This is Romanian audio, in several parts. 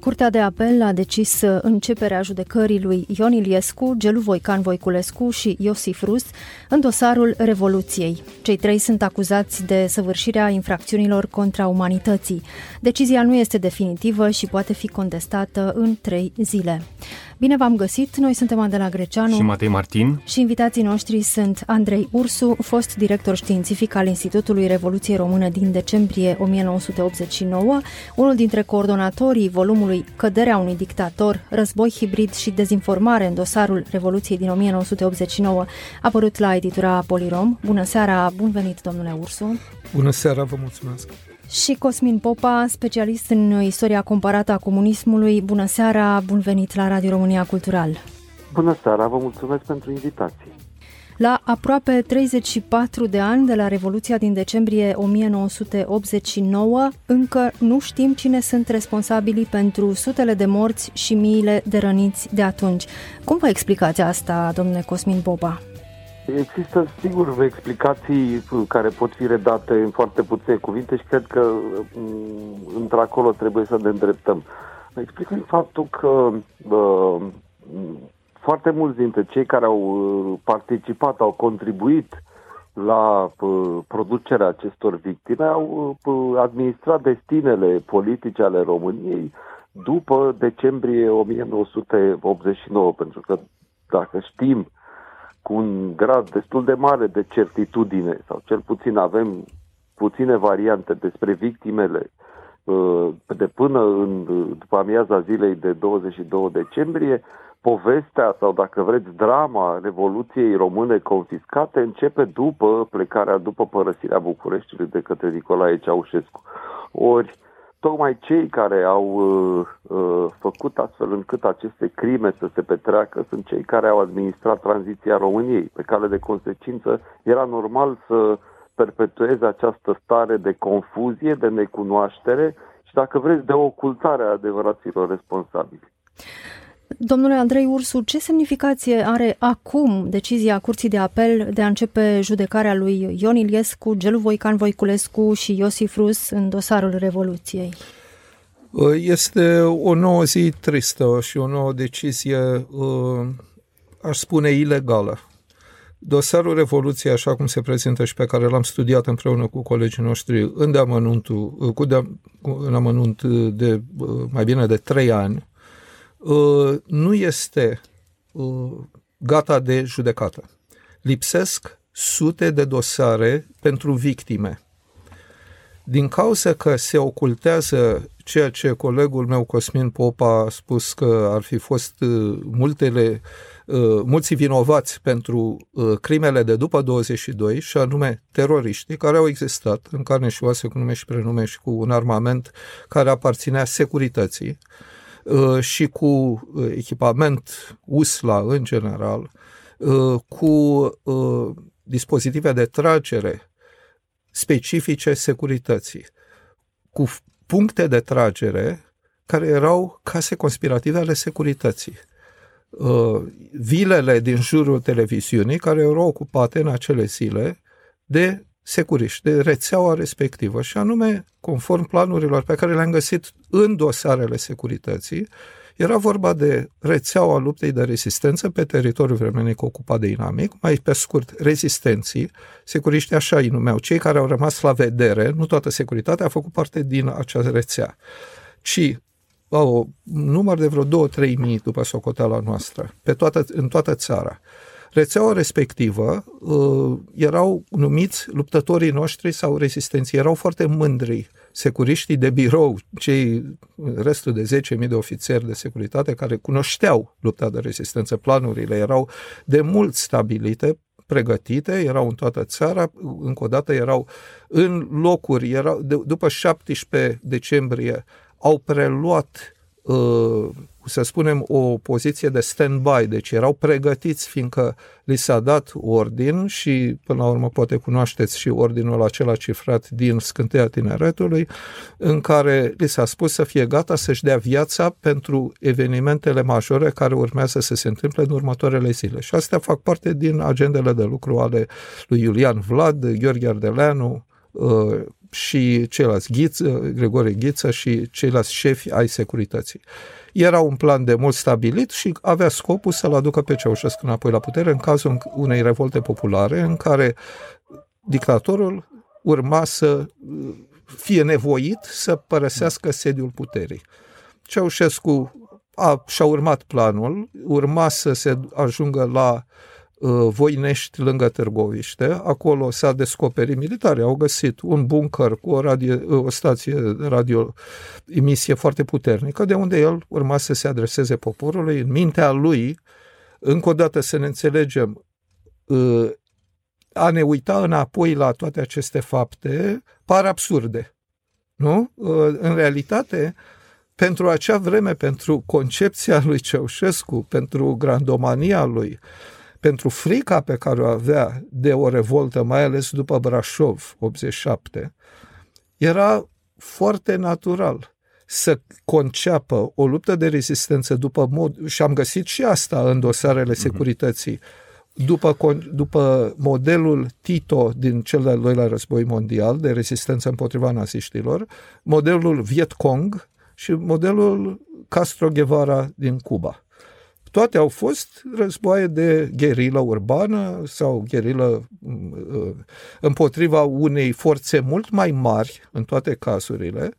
Curtea de apel a decis începerea judecării lui Ion Iliescu, Gelu Voican Voiculescu și Iosif Rus în dosarul Revoluției. Cei trei sunt acuzați de săvârșirea infracțiunilor contra umanității. Decizia nu este definitivă și poate fi contestată în trei zile. Bine v-am găsit! Noi suntem Adela Greceanu și Matei Martin și invitații noștri sunt Andrei Ursu, fost director științific al Institutului Revoluției Română din decembrie 1989, unul dintre coordonatorii volumului Căderea unui dictator, război hibrid și dezinformare în dosarul Revoluției din 1989, apărut la editura Polirom. Bună seara, bun venit, domnule Ursu! Bună seara, vă mulțumesc! Și Cosmin Popa, specialist în istoria comparată a comunismului. Bună seara, bun venit la Radio România Cultural. Bună seara, vă mulțumesc pentru invitație. La aproape 34 de ani de la Revoluția din decembrie 1989, încă nu știm cine sunt responsabili pentru sutele de morți și miile de răniți de atunci. Cum vă explicați asta, domnule Cosmin Popa? Există, sigur, explicații care pot fi redate în foarte puține cuvinte și cred că mm, într-acolo trebuie să ne îndreptăm. Explicând faptul că uh, foarte mulți dintre cei care au uh, participat, au contribuit la uh, producerea acestor victime, au uh, administrat destinele politice ale României după decembrie 1989, pentru că dacă știm cu un grad destul de mare de certitudine, sau cel puțin avem puține variante despre victimele uh, de până în, după amiaza zilei de 22 decembrie, povestea sau, dacă vreți, drama Revoluției Române confiscate începe după plecarea, după părăsirea Bucureștiului de către Nicolae Ceaușescu. Ori, tocmai cei care au uh, uh, făcut astfel încât aceste crime să se petreacă sunt cei care au administrat tranziția României. Pe cale de consecință era normal să perpetueze această stare de confuzie, de necunoaștere și, dacă vreți, de ocultare a adevăraților responsabili. Domnule Andrei Ursu, ce semnificație are acum decizia Curții de Apel de a începe judecarea lui Ion Iliescu, Gelu Voican Voiculescu și Iosif Rus în dosarul Revoluției? Este o nouă zi tristă și o nouă decizie, uh, aș spune, ilegală. Dosarul Revoluției, așa cum se prezintă și pe care l-am studiat împreună cu colegii noștri în, uh, cu de, în amănunt de uh, mai bine de trei ani, Uh, nu este uh, gata de judecată. Lipsesc sute de dosare pentru victime. Din cauza că se ocultează ceea ce colegul meu Cosmin Popa a spus că ar fi fost uh, multele, mulți vinovați pentru crimele de după 22 și anume teroriștii care au existat în carne și oase cu nume și prenume și cu un armament care aparținea securității Uh, și cu uh, echipament USLA în general, uh, cu dispozitive de tragere specifice securității, cu puncte de tragere care erau case conspirative ale securității. Vilele din jurul televiziunii care erau ocupate în acele zile de securiști, de rețeaua respectivă și anume, conform planurilor pe care le-am găsit în dosarele securității, era vorba de rețeaua luptei de rezistență pe teritoriul vremenic ocupat de inamic, mai pe scurt, rezistenții, securiștii așa îi numeau, cei care au rămas la vedere, nu toată securitatea a făcut parte din acea rețea, ci au număr de vreo 2-3 mii după socoteala noastră, pe toată, în toată țara. Rețeaua respectivă uh, erau numiți luptătorii noștri sau rezistenții, erau foarte mândri securiștii de birou, cei restul de 10.000 de ofițeri de securitate care cunoșteau lupta de rezistență, planurile erau de mult stabilite, pregătite, erau în toată țara, încă o dată erau în locuri, erau, de, după 17 decembrie au preluat uh, să spunem, o poziție de stand-by, deci erau pregătiți fiindcă li s-a dat ordin și, până la urmă, poate cunoașteți și ordinul acela cifrat din Scânteia Tineretului, în care li s-a spus să fie gata să-și dea viața pentru evenimentele majore care urmează să se întâmple în următoarele zile. Și astea fac parte din agendele de lucru ale lui Iulian Vlad, Gheorghe Ardeleanu, uh, și ceilalți, Ghiță, Gregorie Ghiță și ceilalți șefi ai securității. Era un plan de mult stabilit și avea scopul să-l aducă pe Ceaușescu înapoi la putere în cazul unei revolte populare în care dictatorul urma să fie nevoit să părăsească sediul puterii. Ceaușescu a, și-a urmat planul, urma să se ajungă la Uh, Voinești, lângă Târgoviște. Acolo s-a descoperit militare, au găsit un bunker cu o, radio, uh, o stație de radio emisie foarte puternică, de unde el urma să se adreseze poporului. În mintea lui, încă o dată să ne înțelegem, uh, a ne uita înapoi la toate aceste fapte par absurde. Nu? În realitate, pentru acea vreme, pentru concepția lui Ceaușescu, pentru grandomania lui, pentru frica pe care o avea de o revoltă, mai ales după Brașov, 87, era foarte natural să conceapă o luptă de rezistență după mod, și am găsit și asta în dosarele mhm. securității, după, după modelul Tito din cel de-al doilea război mondial de rezistență împotriva naziștilor, modelul Viet Cong și modelul Castro Guevara din Cuba. Toate au fost războaie de gherilă urbană sau gherilă uh, împotriva unei forțe mult mai mari în toate cazurile,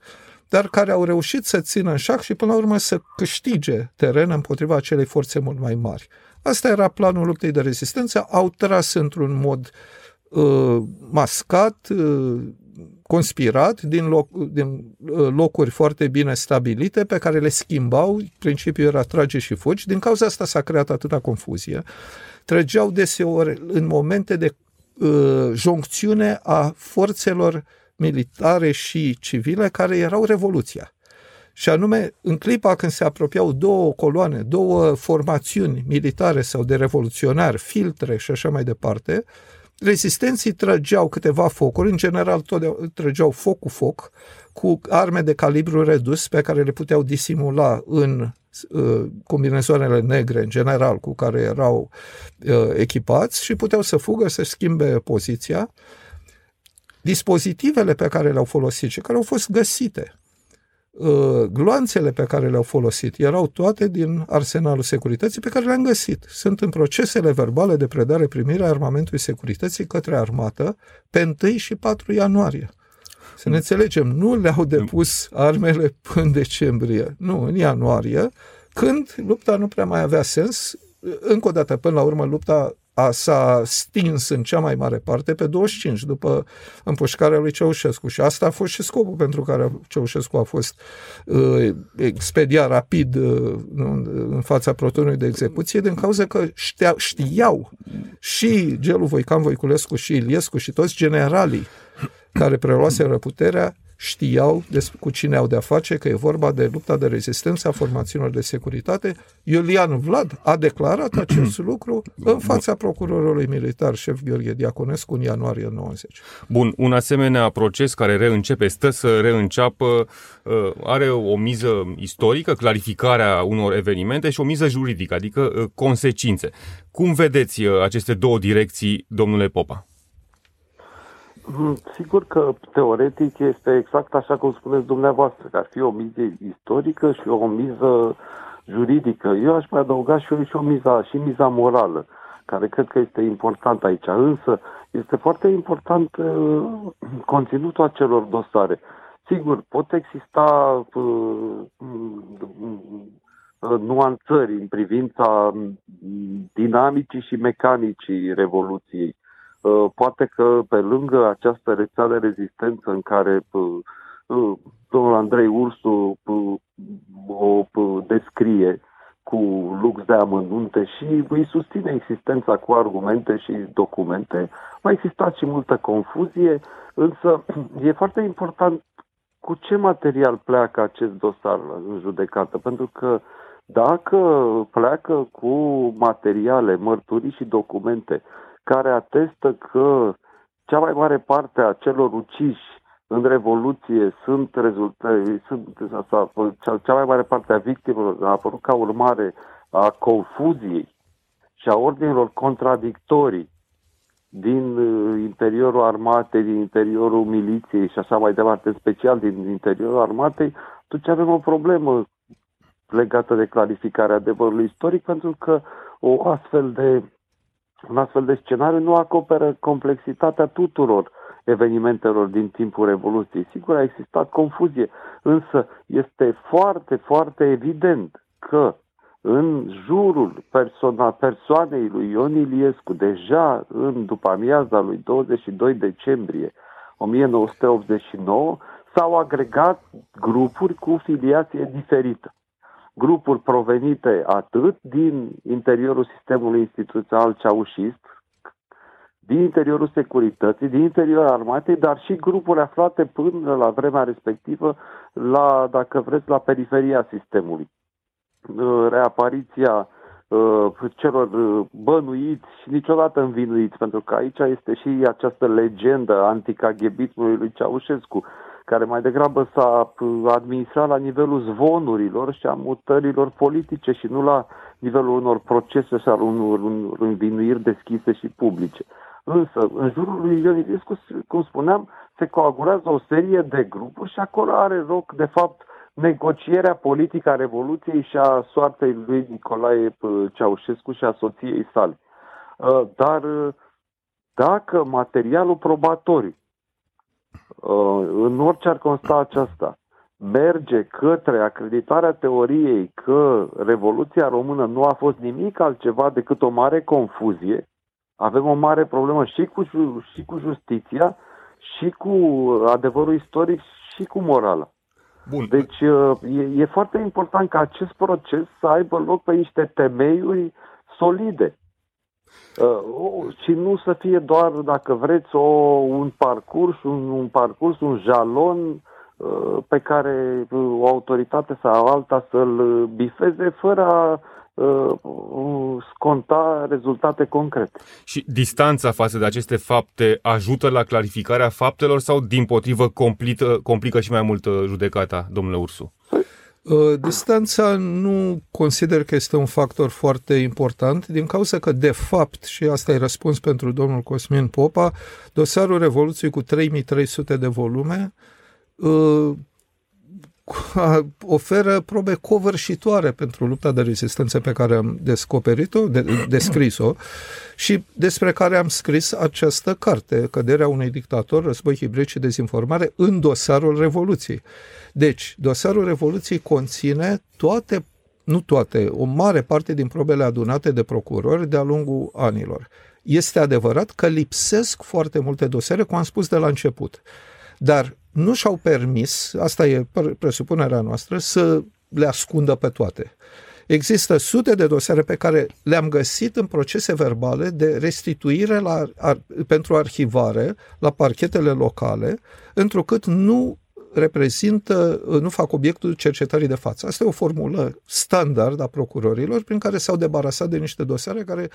dar care au reușit să țină în șac și până la urmă să câștige teren împotriva acelei forțe mult mai mari. Asta era planul luptei de rezistență, au tras într-un mod uh, mascat, uh, conspirat din, loc, din uh, locuri foarte bine stabilite pe care le schimbau, principiul era trage și fugi, din cauza asta s-a creat atâta confuzie. Trăgeau deseori în momente de uh, joncțiune a forțelor militare și civile care erau revoluția. Și anume, în clipa când se apropiau două coloane, două formațiuni militare sau de revoluționari, filtre și așa mai departe, uh, Rezistenții trăgeau câteva focuri, în general tot trăgeau foc cu foc, cu arme de calibru redus pe care le puteau disimula în uh, combinezoanele negre, în general, cu care erau uh, echipați și puteau să fugă, să schimbe poziția. Dispozitivele pe care le-au folosit și care au fost găsite Uh, gloanțele pe care le-au folosit erau toate din arsenalul securității pe care le-am găsit. Sunt în procesele verbale de predare-primire a armamentului securității către armată pe 1 și 4 ianuarie. Să ne înțelegem, nu le-au depus armele până în decembrie, nu, în ianuarie, când lupta nu prea mai avea sens. Încă o dată, până la urmă, lupta a, s-a stins în cea mai mare parte pe 25 după împușcarea lui Ceaușescu. Și asta a fost și scopul pentru care Ceaușescu a fost uh, expediat rapid uh, în fața protonului de execuție din cauza că știa, știau și Gelu Voican Voiculescu și Iliescu și toți generalii care preluaseră puterea știau cu cine au de-a face, că e vorba de lupta de rezistență a formațiunilor de securitate. Iulian Vlad a declarat acest lucru în fața procurorului militar, șef Gheorghe Diaconescu, în ianuarie 90. Bun, un asemenea proces care reîncepe, stă să reînceapă, uh, are o miză istorică, clarificarea unor evenimente și o miză juridică, adică uh, consecințe. Cum vedeți uh, aceste două direcții, domnule Popa? Mm, sigur că teoretic este exact așa cum spuneți dumneavoastră, că ar fi o miză istorică și o miză juridică. Eu aș mai adăuga și, și o miza, și miza morală, care cred că este important aici. Însă este foarte important uh, conținutul acelor dosare. Sigur, pot exista uh, uh, nuanțări în privința dinamicii și mecanicii Revoluției Uh, poate că pe lângă această rețea de rezistență în care uh, uh, domnul Andrei Ursu o descrie cu lux de amănunte și îi susține existența cu argumente și documente. Mai existat și multă confuzie, însă e foarte important cu ce material pleacă acest dosar în judecată, pentru că dacă pleacă cu materiale, mărturii și documente care atestă că cea mai mare parte a celor uciși în Revoluție sunt rezultate, sunt, cea, cea mai mare parte a victimelor a apărut ca urmare a confuziei și a ordinilor contradictorii din uh, interiorul armatei, din interiorul miliției și așa mai departe, în special din interiorul armatei, atunci avem o problemă legată de clarificarea adevărului istoric, pentru că o astfel de, un astfel de scenariu nu acoperă complexitatea tuturor evenimentelor din timpul Revoluției. Sigur, a existat confuzie, însă este foarte, foarte evident că în jurul persoana, persoanei lui Ion Iliescu, deja în după amiaza lui 22 decembrie 1989, s-au agregat grupuri cu filiație diferită. Grupuri provenite atât din interiorul sistemului instituțional ceaușist, din interiorul securității, din interiorul armatei, dar și grupuri aflate până la vremea respectivă, la, dacă vreți, la periferia sistemului. Uh, reapariția uh, celor uh, bănuiți și niciodată învinuiți, pentru că aici este și această legendă anticaghebismului lui Ceaușescu, care mai degrabă s-a administrat la nivelul zvonurilor și a mutărilor politice și nu la nivelul unor procese sau unor, unor învinuiri deschise și publice. Însă, în jurul lui Ion Iliescu, cum spuneam, se coagulează o serie de grupuri și acolo are loc, de fapt, negocierea politică a Revoluției și a soartei lui Nicolae Ceaușescu și a soției sale. Uh, dar uh, dacă materialul probatoriu, uh, în orice ar consta aceasta, merge către acreditarea teoriei că Revoluția Română nu a fost nimic altceva decât o mare confuzie, avem o mare problemă și cu, și cu justiția, și cu adevărul istoric, și cu morala. Bun. Deci uh, e, e foarte important ca acest proces să aibă loc pe niște temeiuri solide. Uh, și nu să fie doar, dacă vreți, o, un parcurs, un, un parcurs, un jalon uh, pe care o autoritate sau alta să-l bifeze fără a uh, sconta rezultate concrete. Și distanța față de aceste fapte ajută la clarificarea faptelor sau, din potrivă, complică, complică și mai mult judecata, domnule Ursu? Uh, distanța nu consider că este un factor foarte important, din cauza că, de fapt, și asta e răspuns pentru domnul Cosmin Popa, dosarul Revoluției cu 3300 de volume uh, oferă probe covârșitoare pentru lupta de rezistență pe care am descoperit-o, de, descris-o și despre care am scris această carte, Căderea unui dictator, război hibrid și dezinformare, în dosarul Revoluției. Deci, dosarul Revoluției conține toate, nu toate, o mare parte din probele adunate de procurori de-a lungul anilor. Este adevărat că lipsesc foarte multe dosare, cum am spus de la început. Dar nu și-au permis, asta e presupunerea noastră, să le ascundă pe toate. Există sute de dosare pe care le-am găsit în procese verbale de restituire la, ar, pentru arhivare la parchetele locale, întrucât nu reprezintă, nu fac obiectul cercetării de față. Asta e o formulă standard a procurorilor prin care s-au debarasat de niște dosare care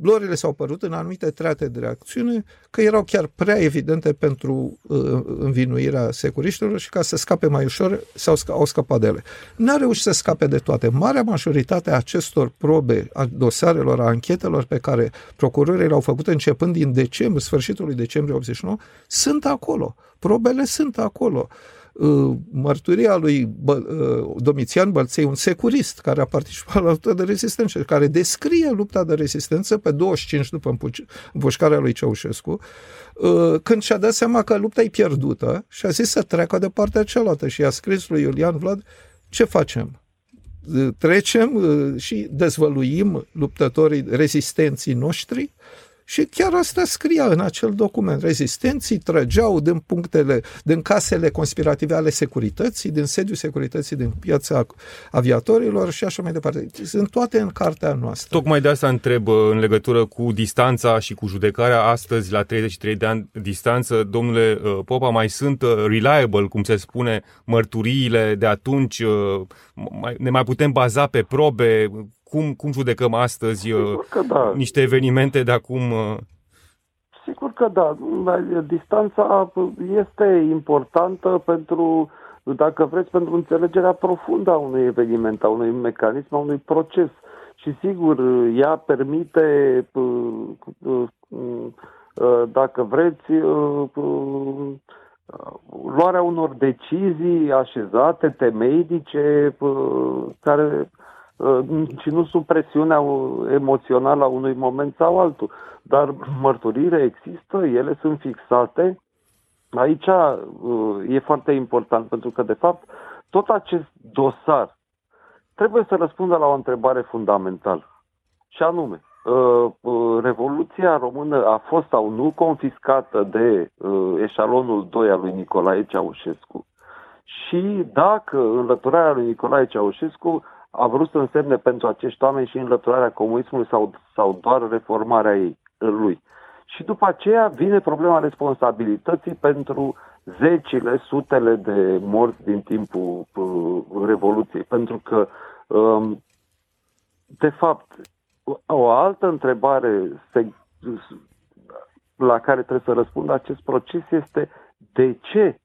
Glorile s-au părut în anumite trate de reacțiune că erau chiar prea evidente pentru uh, învinuirea securiștilor și ca să scape mai ușor s-au, au scăpat de ele. N-a reușit să scape de toate. Marea majoritate a acestor probe, a dosarelor, a anchetelor pe care procurorii le-au făcut începând din decembrie, sfârșitul lui decembrie 89, sunt acolo. Probele sunt acolo. Uh, mărturia lui uh, Domitian Bălței, un securist care a participat la lupta de rezistență, care descrie lupta de rezistență pe 25 după împușcarea lui Ceaușescu, uh, când și-a dat seama că lupta e pierdută și a zis să treacă de partea cealaltă și a scris lui Iulian Vlad ce facem? Trecem și dezvăluim luptătorii rezistenții noștri Și chiar asta scria în acel document. Rezistenții trăgeau din punctele, din casele conspirative ale securității, din sediul securității, din piața aviatorilor și așa mai departe. Sunt toate în cartea noastră. Tocmai de asta întreb în legătură cu distanța și cu judecarea astăzi la 33 de ani distanță. Domnule uh, Popa, mai sunt uh, reliable, cum se spune, mărturiile de atunci? Uh, ne mai putem baza pe probe? Cum, cum judecăm astăzi Sigur că da. niște evenimente de acum? Sigur că da. Distanța este importantă pentru, dacă vreți, pentru înțelegerea profundă a unui eveniment, a unui mecanism, a unui proces. Și sigur, ea permite, dacă vreți, luarea unor decizii așezate, temeidice, care Uh, și nu sub presiunea emoțională a unui moment sau altul. Dar mărturile există, ele sunt fixate. Aici uh, e foarte important pentru că, de fapt, tot acest dosar trebuie să răspundă la o întrebare fundamentală. Și anume, uh, Revoluția română a fost sau nu confiscată de eșalonul 2 al lui Nicolae Ceaușescu și dacă înlăturarea lui Nicolae Ceaușescu a vrut să însemne pentru acești oameni și înlăturarea comunismului sau, sau doar reformarea ei, lui. Și după aceea vine problema responsabilității pentru zecile, sutele de morți din timpul uh, Revoluției. Pentru că, um, de fapt, o altă întrebare se, la care trebuie să răspundă acest proces este de ce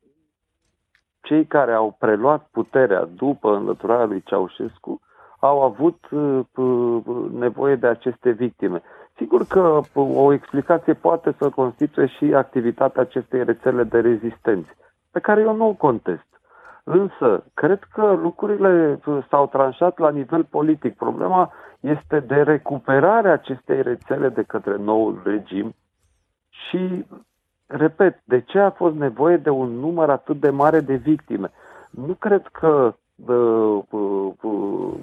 cei care au preluat puterea după înlăturarea lui Ceaușescu au avut uh, uh, nevoie de aceste victime. Sigur că o explicație poate să constituie și activitatea acestei rețele de rezistenți, pe care eu nu o contest. Însă, cred că lucrurile uh, s-au tranșat la nivel politic. Problema este de recuperare acestei rețele de către noul regim și repet, de ce a fost nevoie de un număr atât de mare de victime? Nu cred că uh, uh, uh,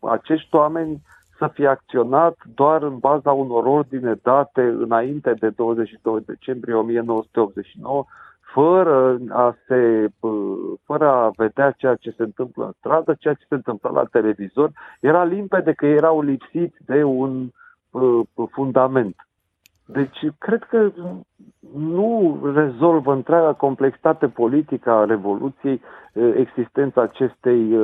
acești oameni să fie acționat doar în baza unor ordine date înainte de 22 decembrie 1989, fără a, se, fără a vedea ceea ce se întâmplă în stradă, ceea ce se întâmplă la televizor, era limpede că erau lipsiți de un uh, fundament. Deci, cred că nu rezolvă întreaga complexitate politică a Revoluției existența acestei,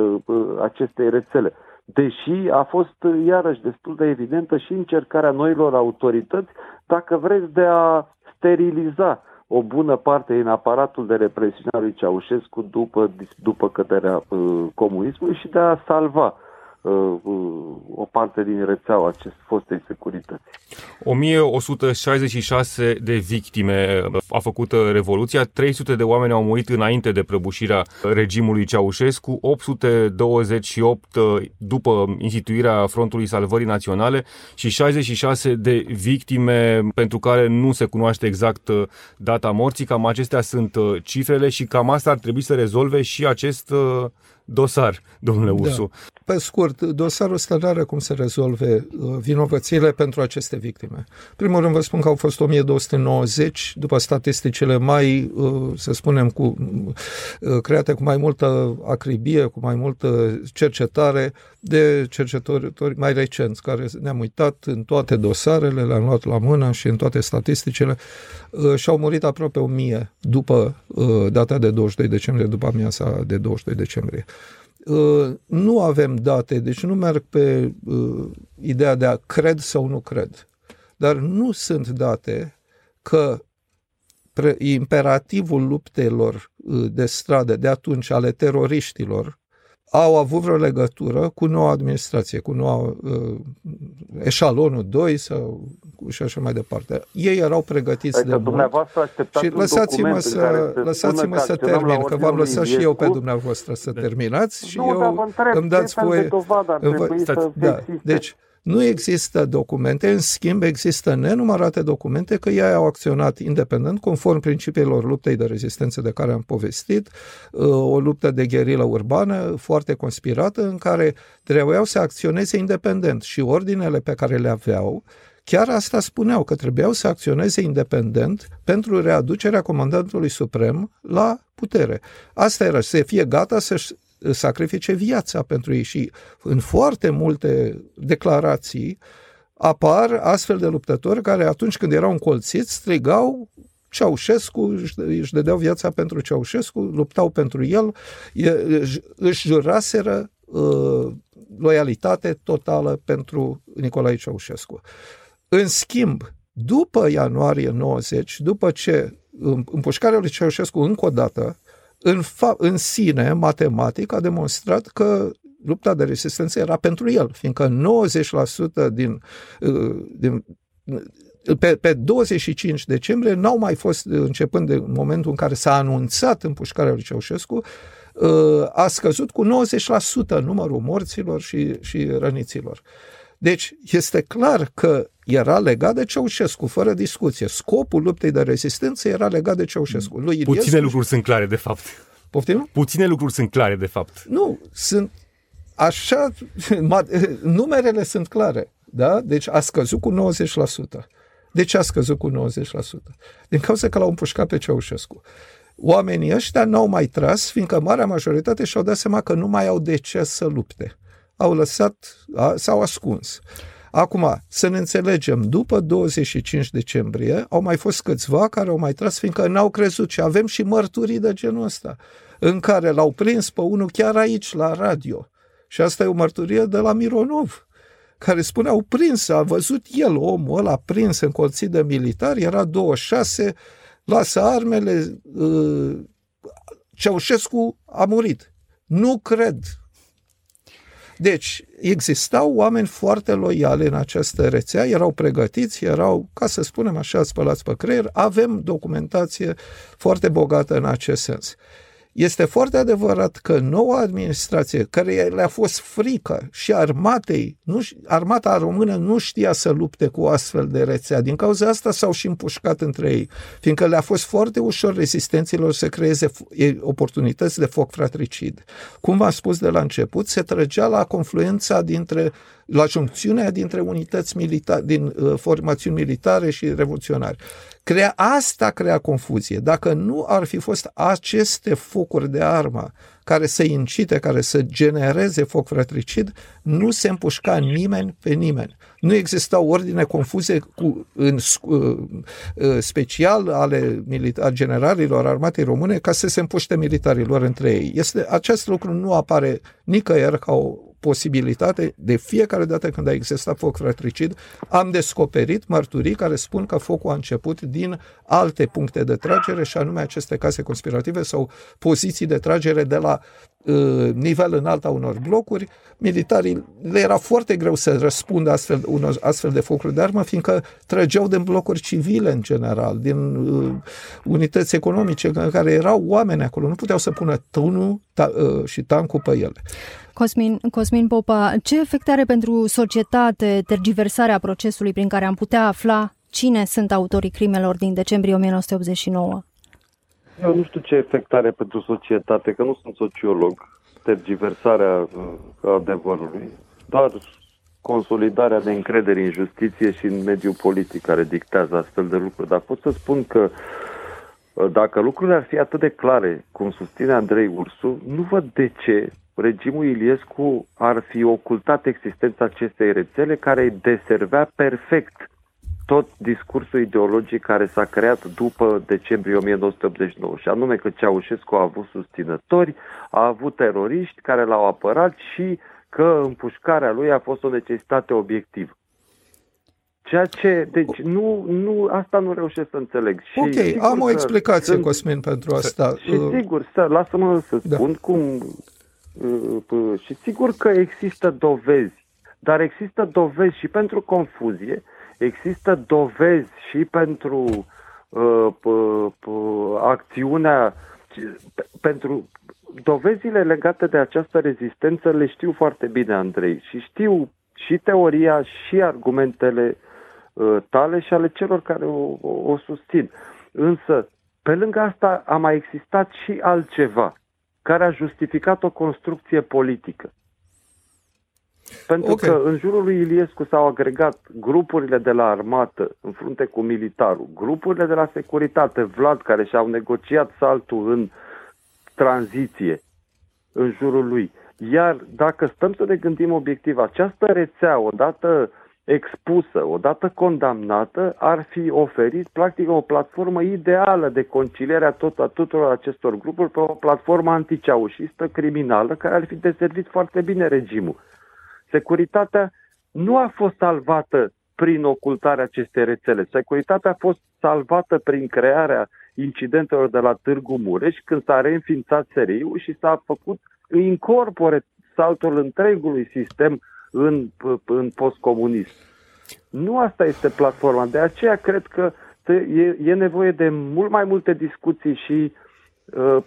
acestei rețele. Deși a fost iarăși destul de evidentă și încercarea noilor autorități, dacă vreți, de a steriliza o bună parte din aparatul de represiune al lui Ceaușescu după, după căderea uh, comunismului și de a salva uh, Uh, o parte din rețeaua acest fostei securități. 1166 de victime a făcut Revoluția, 300 de oameni au murit înainte de prăbușirea regimului Ceaușescu, 828 uh, după instituirea Frontului Salvării Naționale și 66 de victime pentru care nu se cunoaște exact uh, data morții. Cam acestea sunt cifrele și cam asta ar trebui să rezolve și acest dosar, domnule da. Ursu. Da. Pe scurt, dosarul ăsta nu are cum să rezolve uh, vinovățiile pentru aceste victime. Primul rând vă spun că au fost 1290, după statisticile mai, uh, să spunem, cu, uh, create cu mai multă acribie, cu mai multă cercetare de cercetători mai recenți, care ne-am uitat în toate dosarele, le-am luat la mână și în toate statisticile și au murit aproape 1000 după data de 22 decembrie, după amiaza de 22 decembrie. Uh, nu avem date, deci nu merg pe uh, ideea de a cred sau nu cred. Dar nu sunt date că imperativul luptelor uh, de stradă de atunci ale teroriștilor au avut vreo legătură cu noua administrație, cu noua uh, eșalonul 2 sau și așa mai departe. Ei erau pregătiți adică de mult. Și lăsați-mă să, lăsați-mă să termin, că v-am lăsat și eu pe dumneavoastră să terminați și nu, eu îmi dați voie... Dovadă să da. Deci, nu există documente, în schimb există nenumărate documente că ei au acționat independent, conform principiilor luptei de rezistență de care am povestit, uh, o luptă de gherilă urbană foarte conspirată în care trebuiau să acționeze independent și ordinele pe care le aveau chiar asta spuneau, că trebuiau să acționeze independent pentru readucerea comandantului suprem la putere. Asta era, să fie gata să-și sacrifice viața pentru ei și în foarte multe declarații apar astfel de luptători care atunci când erau încolțiți strigau Ceaușescu, își dădeau viața pentru Ceaușescu, luptau pentru el, își juraseră uh, loialitate totală pentru Nicolae Ceaușescu. În schimb, după ianuarie 90, după ce împușcarea lui Ceaușescu încă o dată, în, fa- în sine, matematic, a demonstrat că lupta de rezistență era pentru el, fiindcă 90% din, uh, din pe, pe 25 decembrie n-au mai fost, începând de momentul în care s-a anunțat împușcarea lui Ceaușescu, uh, a scăzut cu 90% numărul morților și, și răniților. Deci este clar că era legat de Ceaușescu, fără discuție. Scopul luptei de rezistență era legat de Ceaușescu. Lui Puține Iliescu... lucruri sunt clare, de fapt. Poftim? Puține lucruri sunt clare, de fapt. Nu, sunt așa, numerele sunt clare. Da? Deci a scăzut cu 90%. De ce a scăzut cu 90%? Din cauza că l-au împușcat pe Ceaușescu. Oamenii ăștia n-au mai tras, fiindcă marea majoritate și-au dat seama că nu mai au de ce să lupte. Au lăsat, s-au ascuns. Acum, să ne înțelegem, după 25 decembrie au mai fost câțiva care au mai tras, fiindcă n-au crezut și avem și mărturii de genul ăsta, în care l-au prins pe unul chiar aici, la radio. Și asta e o mărturie de la Mironov, care spune au prins, a văzut el, omul ăla prins, încolțit de militari, era 26, lasă armele, uh, Ceaușescu a murit. Nu cred. Deci, existau oameni foarte loiali în această rețea, erau pregătiți, erau, ca să spunem așa, spălați pe creier, avem documentație foarte bogată în acest sens. Este foarte adevărat că noua administrație, care le-a fost frică și armatei, nu, armata română nu știa să lupte cu astfel de rețea. Din cauza asta s-au și împușcat între ei, fiindcă le-a fost foarte ușor rezistenților să creeze oportunități de foc fratricid. Cum v-am spus de la început, se trăgea la confluența dintre la juncțiunea dintre unități militare, din uh, formațiuni militare și revoluționari. Crea, asta crea confuzie. Dacă nu ar fi fost aceste focuri de armă care să incite, care să genereze foc fratricid, nu se împușca nimeni pe nimeni. Nu exista ordine confuze cu, în uh, uh, special ale milita- generalilor armatei române ca să se împuște militarilor între ei. Este, acest lucru nu apare nicăieri ca o posibilitate, de fiecare dată când a existat foc fratricid, am descoperit mărturii care spun că focul a început din alte puncte de tragere și anume aceste case conspirative sau poziții de tragere de la uh, nivel înalt a unor blocuri. Militarii le era foarte greu să răspundă astfel, unor astfel de focuri de armă, fiindcă trăgeau din blocuri civile în general, din uh, unități economice în care erau oameni acolo, nu puteau să pună tunul ta, uh, și tancul pe ele. Cosmin, Cosmin Popa, ce efect are pentru societate tergiversarea procesului prin care am putea afla cine sunt autorii crimelor din decembrie 1989? Eu nu știu ce efect are pentru societate, că nu sunt sociolog. Tergiversarea uh, adevărului, doar consolidarea de încredere în justiție și în mediul politic care dictează astfel de lucruri. Dar pot să spun că uh, dacă lucrurile ar fi atât de clare, cum susține Andrei Ursu, nu văd de ce regimul Iliescu ar fi ocultat existența acestei rețele care îi deservea perfect tot discursul ideologic care s-a creat după decembrie 1989, și anume că Ceaușescu a avut susținători, a avut teroriști care l-au apărat și că împușcarea lui a fost o necesitate obiectivă. Ceea ce, deci nu, nu, asta nu reușesc să înțeleg. Și ok, am o explicație, sunt, Cosmin, pentru asta. Și uh, sigur, să, lasă-mă să da. spun da. cum și sigur că există dovezi, dar există dovezi și pentru confuzie, există dovezi și pentru uh, uh, acțiunea, pentru dovezile legate de această rezistență le știu foarte bine, Andrei, și știu și teoria și argumentele uh, tale și ale celor care o, o, o susțin. Însă, pe lângă asta a mai existat și altceva care a justificat o construcție politică. Pentru okay. că în jurul lui Iliescu s-au agregat grupurile de la armată în frunte cu militarul, grupurile de la securitate, Vlad, care și-au negociat saltul în tranziție în jurul lui. Iar dacă stăm să ne gândim obiectiv, această rețea, odată expusă, odată condamnată, ar fi oferit practic o platformă ideală de conciliere a, tot, a tuturor acestor grupuri pe o platformă anticeaușistă, criminală, care ar fi deservit foarte bine regimul. Securitatea nu a fost salvată prin ocultarea acestei rețele. Securitatea a fost salvată prin crearea incidentelor de la Târgu Mureș, când s-a reînființat SRI-ul și s-a făcut incorpore saltul întregului sistem în, în postcomunism. Nu asta este platforma. De aceea cred că e, e nevoie de mult mai multe discuții și uh,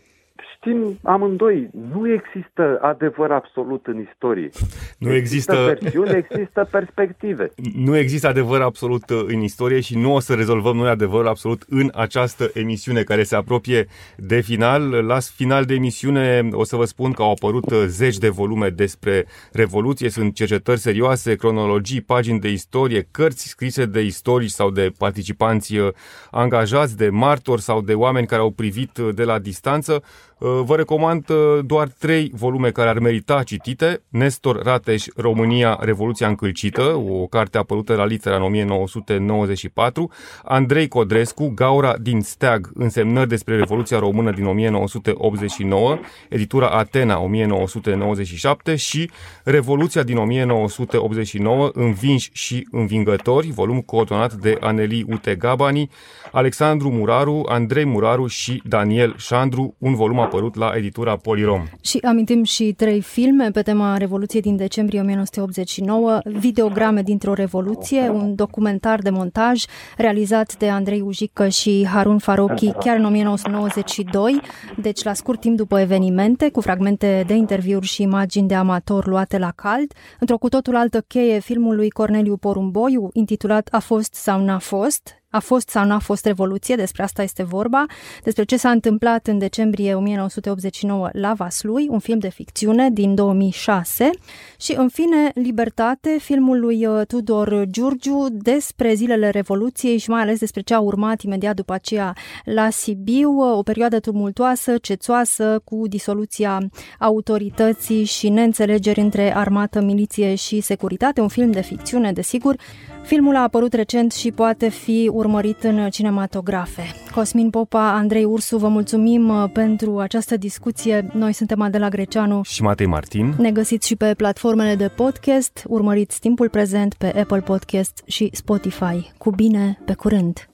știm amândoi, nu există adevăr absolut în istorie. Nu există, există versiuni, există perspective. Nu există adevăr absolut uh, în istorie și nu o să rezolvăm noi adevărul absolut în această emisiune care se apropie de final. La final de emisiune o să vă spun că au apărut uh, zeci de volume despre Revoluție, sunt cercetări serioase, cronologii, pagini de istorie, cărți scrise de istorici sau de participanți uh, angajați, de martori sau de oameni care au privit de la distanță. Uh, vă recomand uh, doar trei volume care ar merita citite. Nestor Rateș, România, Revoluția încălcită, o carte apărută la litera în 1994. Andrei Codrescu, Gaura din Steag, însemnări despre Revoluția Română din 1989, editura Atena 1997 și Revoluția din 1989, Învinși și învingători, volum coordonat de Aneli Ute Gabani, Alexandru Muraru, Andrei Muraru și Daniel Șandru, un volum apărut la editura Polirom. Și amintim și trei filme pe tema Revoluției din decembrie 1989, Videograme dintr-o revoluție, un documentar de montaj realizat de Andrei Ujică și Harun Farochi chiar în 1992, deci la scurt timp după evenimente, cu fragmente de interviuri și imagini de amator luate la cald. Într-o cu totul altă cheie, filmul lui Corneliu Porumboiu, intitulat A fost sau n-a fost, a fost sau nu a fost revoluție, despre asta este vorba, despre ce s-a întâmplat în decembrie 1989 la Vaslui, un film de ficțiune din 2006 și, în fine, Libertate, filmul lui uh, Tudor Giurgiu despre zilele Revoluției și mai ales despre ce a urmat imediat după aceea la Sibiu, uh, o perioadă tumultoasă, cețoasă, cu disoluția autorității și neînțelegeri între armată, miliție și securitate, un film de ficțiune, desigur, Filmul a apărut recent și poate fi urmărit în cinematografe. Cosmin Popa, Andrei Ursu, vă mulțumim uh, pentru această discuție. Noi suntem Adela Greceanu și Matei Martin. Ne găsiți și pe platformele de podcast. Urmăriți timpul prezent pe Apple Podcast și Spotify. Cu bine, pe curând!